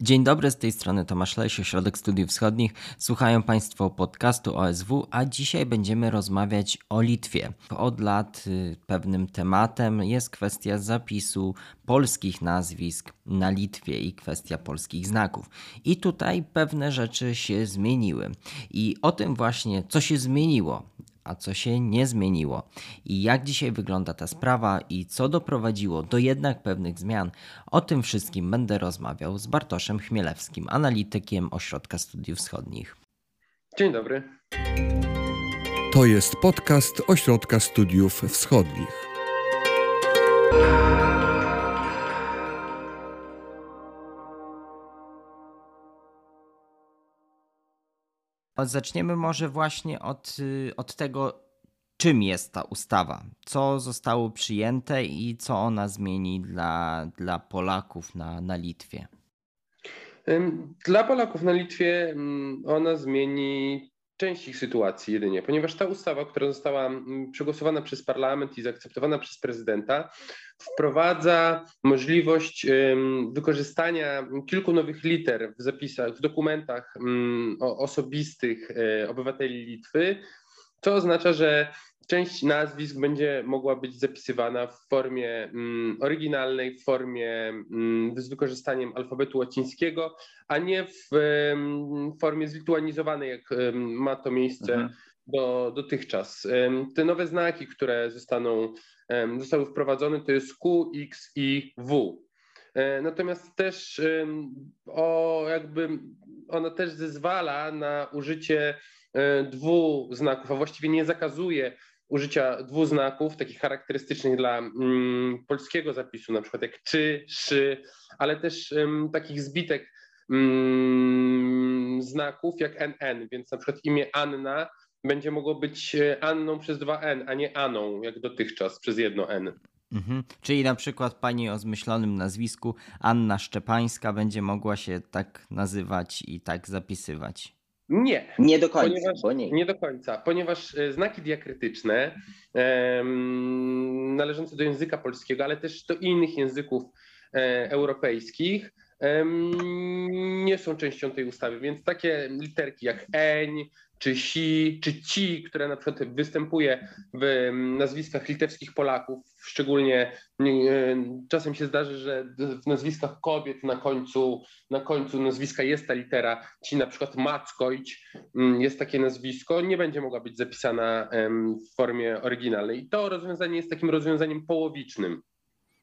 Dzień dobry, z tej strony Tomasz Leś, Ośrodek Studiów Wschodnich. Słuchają Państwo podcastu OSW, a dzisiaj będziemy rozmawiać o Litwie. Od lat y, pewnym tematem jest kwestia zapisu polskich nazwisk na Litwie i kwestia polskich znaków. I tutaj pewne rzeczy się zmieniły. I o tym właśnie, co się zmieniło, a co się nie zmieniło i jak dzisiaj wygląda ta sprawa i co doprowadziło do jednak pewnych zmian. O tym wszystkim będę rozmawiał z Bartoszem Chmielewskim, analitykiem Ośrodka Studiów Wschodnich. Dzień dobry. To jest podcast Ośrodka Studiów Wschodnich. Zaczniemy może właśnie od, y, od tego, czym jest ta ustawa, co zostało przyjęte i co ona zmieni dla, dla Polaków na, na Litwie. Dla Polaków na Litwie mm, ona zmieni część ich sytuacji jedynie, ponieważ ta ustawa, która została mm, przegłosowana przez parlament i zaakceptowana przez prezydenta, wprowadza możliwość wykorzystania kilku nowych liter w zapisach, w dokumentach mm, osobistych e, obywateli Litwy, co oznacza, że część nazwisk będzie mogła być zapisywana w formie mm, oryginalnej, w formie z wykorzystaniem alfabetu łacińskiego, a nie w formie zlituanizowanej, jak ma to miejsce mhm. do, dotychczas. Te nowe znaki, które zostaną, zostały wprowadzone, to jest Q, X i W. E, natomiast też o, jakby ona też zezwala na użycie e, dwóch znaków, a właściwie nie zakazuje użycia dwóch znaków, takich charakterystycznych dla mm, polskiego zapisu, na przykład jak czy, szy, ale też takich zbitek mm, znaków jak NN, więc na przykład imię Anna będzie mogło być e, Anną przez dwa N, a nie Aną, jak dotychczas przez jedno N. Mhm. Czyli na przykład pani o zmyślonym nazwisku Anna Szczepańska będzie mogła się tak nazywać i tak zapisywać. Nie. Nie do końca. Ponieważ, nie. nie. do końca, ponieważ e, znaki diakrytyczne należące do języka polskiego, ale też do innych języków e, europejskich nie są częścią tej ustawy, więc takie literki jak eń, czy si, czy ci, które na przykład występuje w nazwiskach litewskich Polaków, szczególnie czasem się zdarzy, że w nazwiskach kobiet na końcu, na końcu nazwiska jest ta litera, ci na przykład Mackojć mm, jest takie nazwisko, nie będzie mogła być zapisana w formie oryginalnej. I to rozwiązanie jest takim rozwiązaniem połowicznym.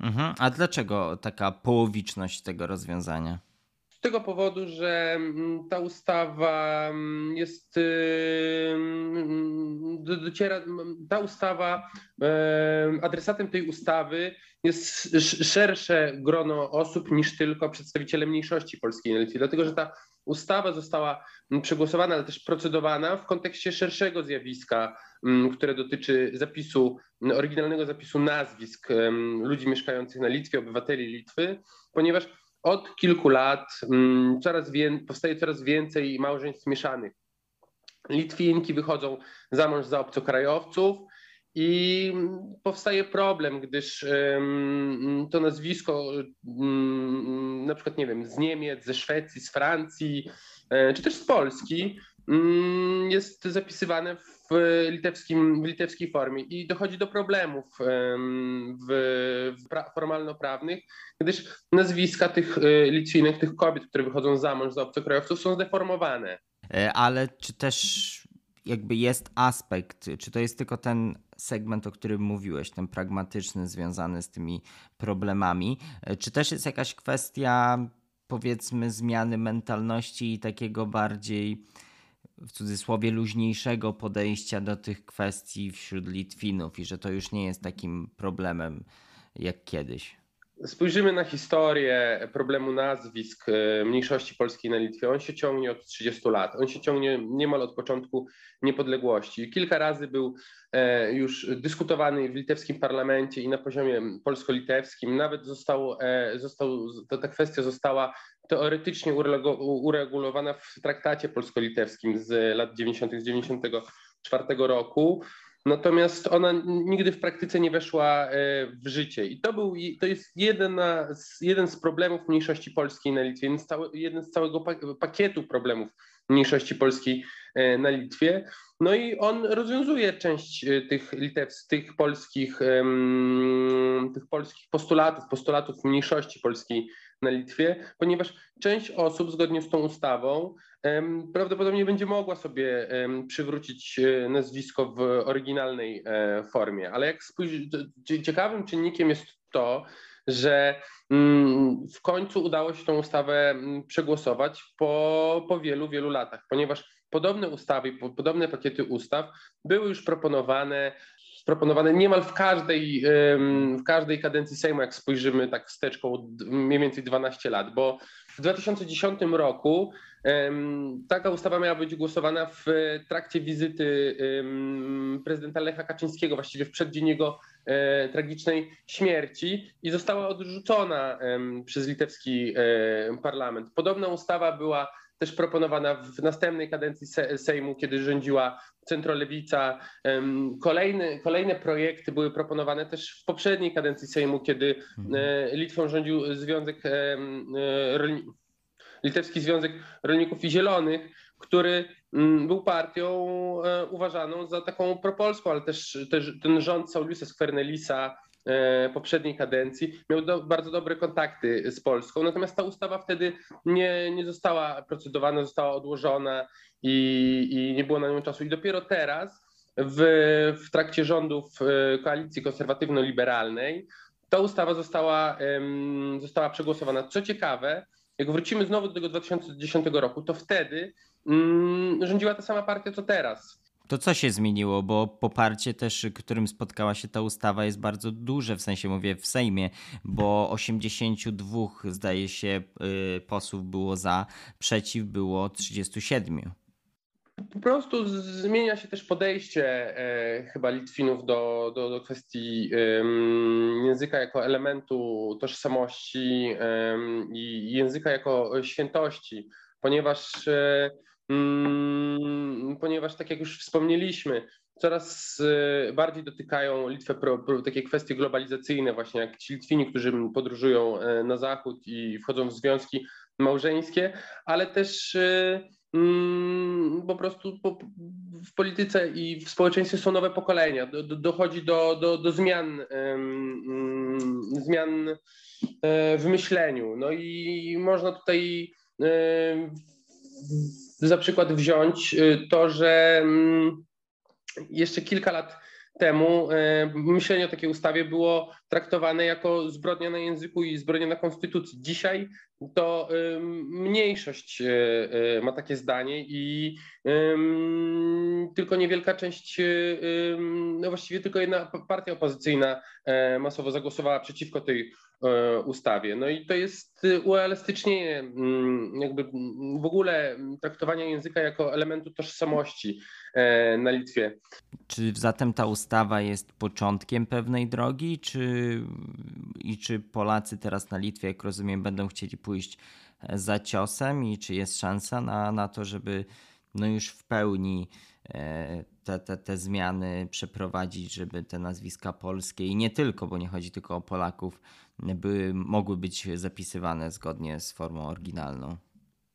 Mhm. A dlaczego taka połowiczność tego rozwiązania? Z tego powodu, że mm, ta ustawa mm, jest, y, mm, dociera, ta ustawa, adresatem tej ustawy jest szersze grono osób niż tylko przedstawiciele mniejszości polskiej na Litwie, dlatego że ta ustawa została przegłosowana, ale też procedowana w kontekście szerszego zjawiska, które dotyczy zapisu, oryginalnego zapisu nazwisk ludzi mieszkających na Litwie, obywateli Litwy, ponieważ od kilku lat coraz wię- powstaje coraz więcej małżeństw mieszanych. Litwinki wychodzą za mąż za obcokrajowców, i powstaje problem, gdyż to nazwisko, na przykład, nie wiem, z Niemiec, ze Szwecji, z Francji, e, czy też z Polski, jest zapisywane w, litewskim, w litewskiej formie i dochodzi do problemów w, w formalno-prawnych, gdyż nazwiska tych e, Litwinek, tych kobiet, które wychodzą za mąż za obcokrajowców są zdeformowane. E, ale czy też jakby jest aspekt, czy to jest tylko ten segment, o którym mówiłeś, ten pragmatyczny, związany z tymi problemami, e, czy też jest jakaś kwestia, powiedzmy, zmiany mentalności i takiego bardziej w cudzysłowie luźniejszego podejścia do tych kwestii wśród Litwinów i że to już nie jest takim problemem jak kiedyś? Spojrzymy na historię problemu nazwisk e, mniejszości polskiej na Litwie, on się ciągnie od 30 lat. On się ciągnie niemal od początku niepodległości. Kilka razy był e, już dyskutowany w litewskim parlamencie i na poziomie polsko-litewskim. Nawet został, e, został, ta kwestia została teoretycznie uregulowana w traktacie polsko-litewskim z lat 90. z 94 roku. Natomiast ona nigdy w praktyce nie weszła w życie. I to, był, to jest jeden, jeden z problemów mniejszości polskiej na Litwie, jeden z całego pakietu problemów mniejszości polskiej na Litwie. No i on rozwiązuje część tych litew, tych polskich, tych polskich postulatów, postulatów mniejszości polskiej na Litwie, ponieważ część osób zgodnie z tą ustawą prawdopodobnie będzie mogła sobie przywrócić e, nazwisko w oryginalnej e, formie. Ale jak spojrzy, ciekawym czynnikiem jest to, że mm, w końcu udało się tą ustawę mm, przegłosować po, po wielu, wielu latach, ponieważ podobne ustawy, podobne pakiety ustaw były już proponowane proponowane niemal w każdej, w każdej kadencji Sejmu, jak spojrzymy tak wsteczką mniej więcej 12 lat, bo w 2010 roku taka ustawa miała być głosowana w trakcie wizyty prezydenta Lecha Kaczyńskiego, właściwie w przeddzień jego e, tragicznej śmierci i została odrzucona przez litewski e, parlament. Podobna ustawa była też proponowana w następnej kadencji Sejmu, kiedy rządziła centrolewica. Kolejne, kolejne projekty były proponowane też w poprzedniej kadencji Sejmu, kiedy mhm. e, Litwą rządził Związek e, Litewski Związek Rolników i Zielonych, który był partią e, uważaną za taką propolską, ale też, też ten rząd Sauliusa Skvernelisa poprzedniej kadencji, miał do, bardzo dobre kontakty z Polską. Natomiast ta ustawa wtedy nie, nie została procedowana, została odłożona i, i nie było na nią czasu. I dopiero teraz, w, w trakcie rządów e, koalicji konserwatywno-liberalnej, ta ustawa została, została przegłosowana. Co ciekawe, jak wrócimy znowu do tego 2010 roku, to wtedy mm, rządziła ta sama partia co teraz. To co się zmieniło? Bo poparcie też, którym spotkała się ta ustawa, jest bardzo duże, w sensie mówię w Sejmie, bo 82 zdaje się y, posłów było za, przeciw było 37. Po prostu zmienia się też podejście e, chyba Litwinów do, do, do kwestii e, języka jako elementu tożsamości e, i języka jako świętości, ponieważ e, ponieważ tak jak już wspomnieliśmy, coraz y, bardziej dotykają Litwę pro, pro, takie kwestie globalizacyjne, właśnie jak ci Litwini, którzy podróżują e, na zachód i wchodzą w związki małżeńskie, ale też y, mm, po prostu w polityce i w społeczeństwie są nowe pokolenia. dochodzi do, do, do zmian, mm, zmian w myśleniu. No i można tutaj za przykład wziąć y, to, że mm, jeszcze kilka lat temu y, myślenie o takiej ustawie było traktowane jako zbrodnia na języku i zbrodnia na konstytucji. Dzisiaj to y, mniejszość ma takie zdanie i tylko niewielka część, no właściwie tylko jedna partia opozycyjna masowo zagłosowała przeciwko tej ustawie. No i to jest y, uelastycznienie mm, jakby w ogóle traktowania języka jako elementu tożsamości e, na Litwie. Czy zatem ta ustawa jest początkiem pewnej drogi, czy, i czy Polacy teraz na Litwie, jak rozumiem, będą chcieli pójść e, za ciosem i czy jest szansa na, na to, żeby no już w pełni te, te, te zmiany przeprowadzić, żeby te nazwiska polskie i nie tylko, bo nie chodzi tylko o Polaków, by mogły być zapisywane zgodnie z formą oryginalną?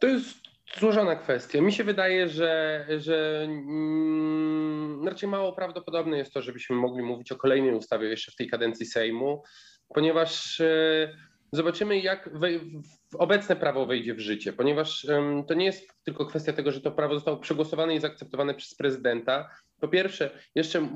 To jest złożona kwestia. Mi się wydaje, że, że mm, raczej mało prawdopodobne jest to, żebyśmy mogli mówić o kolejnej ustawie jeszcze w tej kadencji Sejmu, ponieważ e, zobaczymy, jak obecne prawo wejdzie w życie, ponieważ to nie jest tylko kwestia tego, że to prawo zostało przegłosowane i zaakceptowane przez prezydenta. Po pierwsze, jeszcze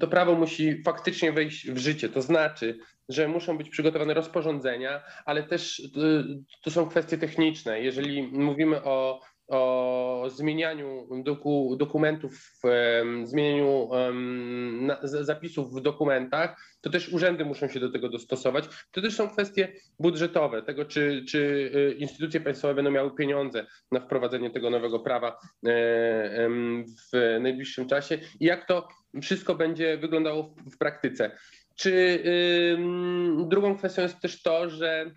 to prawo musi faktycznie wejść w życie, to znaczy, że muszą być przygotowane rozporządzenia, ale też y, to są kwestie techniczne. Jeżeli mówimy o o zmienianiu doku, dokumentów, um, zmienianiu um, na, zapisów w dokumentach, to też urzędy muszą się do tego dostosować. To też są kwestie budżetowe, tego czy, czy y, instytucje państwowe będą miały pieniądze na wprowadzenie tego nowego prawa e, w najbliższym czasie i jak to wszystko będzie wyglądało w, w praktyce. Czy drugą kwestią jest też to, że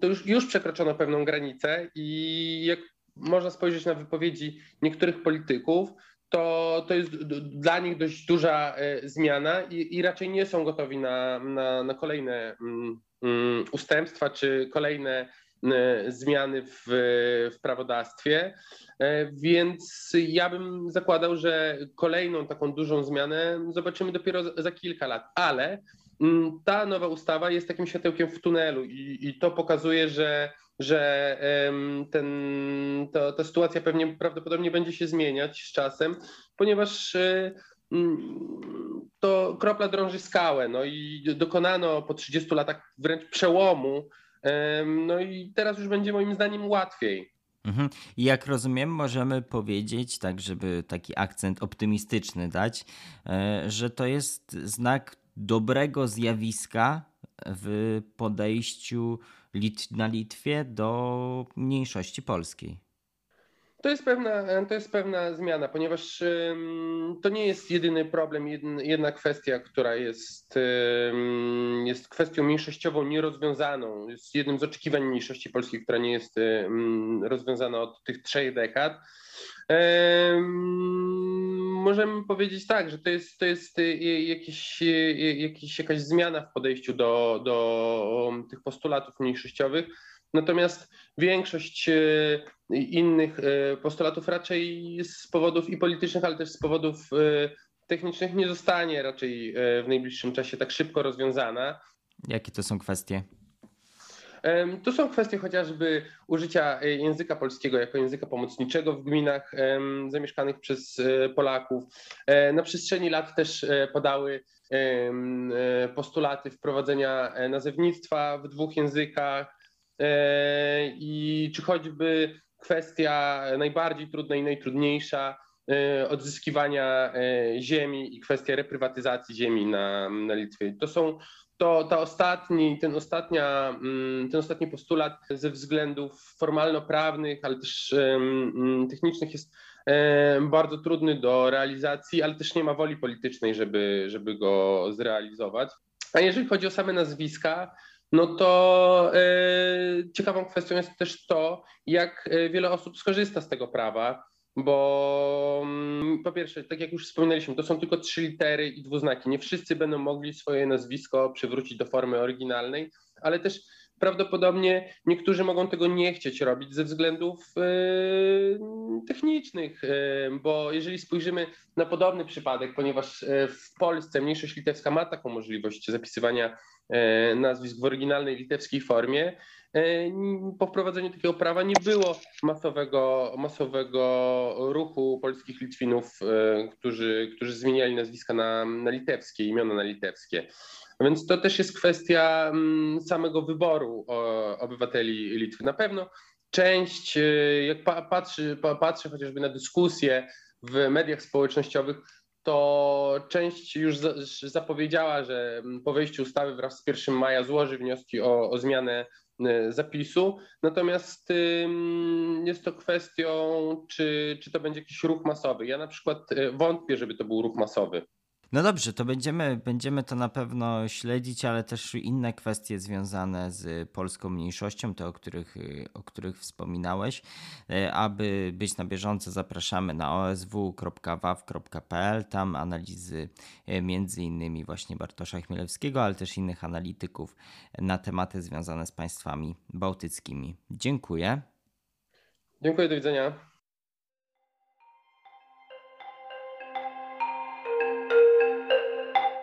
to już, już przekroczono pewną granicę i jak można spojrzeć na wypowiedzi niektórych polityków, to, to jest dla nich dość duża zmiana i, i raczej nie są gotowi na, na, na kolejne mm, mm, ustępstwa czy kolejne zmiany w, w prawodawstwie. Więc ja bym zakładał, że kolejną taką dużą zmianę zobaczymy dopiero za kilka lat, ale ta nowa ustawa jest takim światełkiem w tunelu i, i to pokazuje, że że ten, to, ta sytuacja pewnie prawdopodobnie będzie się zmieniać z czasem, ponieważ e, mm, to kropla drąży skałę. No i dokonano po 30 latach wręcz przełomu. No i teraz już będzie moim zdaniem łatwiej. Mhm. Jak rozumiem, możemy powiedzieć, tak żeby taki akcent optymistyczny dać, e, że to jest znak dobrego zjawiska w podejściu Lit na Litwie do mniejszości polskiej. To jest pewna, to jest pewna zmiana, ponieważ to nie jest jedyny problem, jedna kwestia, która jest, jest kwestią mniejszościową nierozwiązaną. Jest jednym z oczekiwań mniejszości polskiej, która nie jest rozwiązana od tych trzech dekad. Możemy powiedzieć tak, że to jest, to jest y, jakiś, y, jakiś, jakaś zmiana w podejściu do, do tych postulatów mniejszościowych. Natomiast większość y, innych postulatów raczej z powodów i politycznych, ale też z powodów technicznych nie zostanie raczej w najbliższym czasie tak szybko rozwiązana. Jakie to są kwestie? To są kwestie chociażby użycia e, języka polskiego jako języka pomocniczego w gminach zamieszkanych przez e, Polaków. E, na przestrzeni lat też podały postulaty wprowadzenia nazewnictwa w dwóch językach i czy choćby kwestia najbardziej trudna i najtrudniejsza odzyskiwania ziemi i kwestia reprywatyzacji ziemi na, na Litwie. To są to ta ostatni, ten, ostatnia, mm, ten ostatni postulat ze względów formalno-prawnych, ale też mm, technicznych jest bardzo trudny do realizacji, ale też nie ma woli politycznej, żeby, żeby go zrealizować. A jeżeli chodzi o same nazwiska, no to e, ciekawą kwestią jest też to, jak e, wiele osób skorzysta z tego prawa bo mm, po pierwsze, tak jak już wspominaliśmy, to są tylko trzy litery i dwuznaki. Nie wszyscy będą mogli swoje nazwisko przywrócić do formy oryginalnej, ale też prawdopodobnie niektórzy mogą tego nie chcieć robić ze względów yy, technicznych, yy, bo jeżeli spojrzymy na podobny przypadek, ponieważ yy, w Polsce mniejszość litewska ma taką możliwość zapisywania yy, nazwisk w oryginalnej litewskiej formie, E, po wprowadzeniu takiego prawa nie było masowego, masowego ruchu polskich Litwinów, e, którzy, którzy zmieniali nazwiska na, na litewskie, imiona na litewskie. Więc to też jest kwestia mm, samego wyboru obywateli Litwy. Na pewno część, e, jak patrzy, patrzy chociażby na dyskusje w mediach społecznościowych, to część już zapowiedziała, że po wejściu ustawy wraz z 1 maja złoży wnioski o, o zmianę E, zapisu. Natomiast jest to kwestią, czy, czy to będzie jakiś ruch masowy. Ja na przykład e, wątpię, żeby to był ruch masowy. No dobrze, to będziemy, będziemy to na pewno śledzić, ale też inne kwestie związane z polską mniejszością, te o których, o których wspominałeś. E, aby być na bieżąco, zapraszamy na osw.waw.pl. Tam analizy e, między innymi właśnie Bartosza Chmielewskiego, ale też innych analityków na tematy związane z państwami bałtyckimi. Dziękuję. Dziękuję, do widzenia.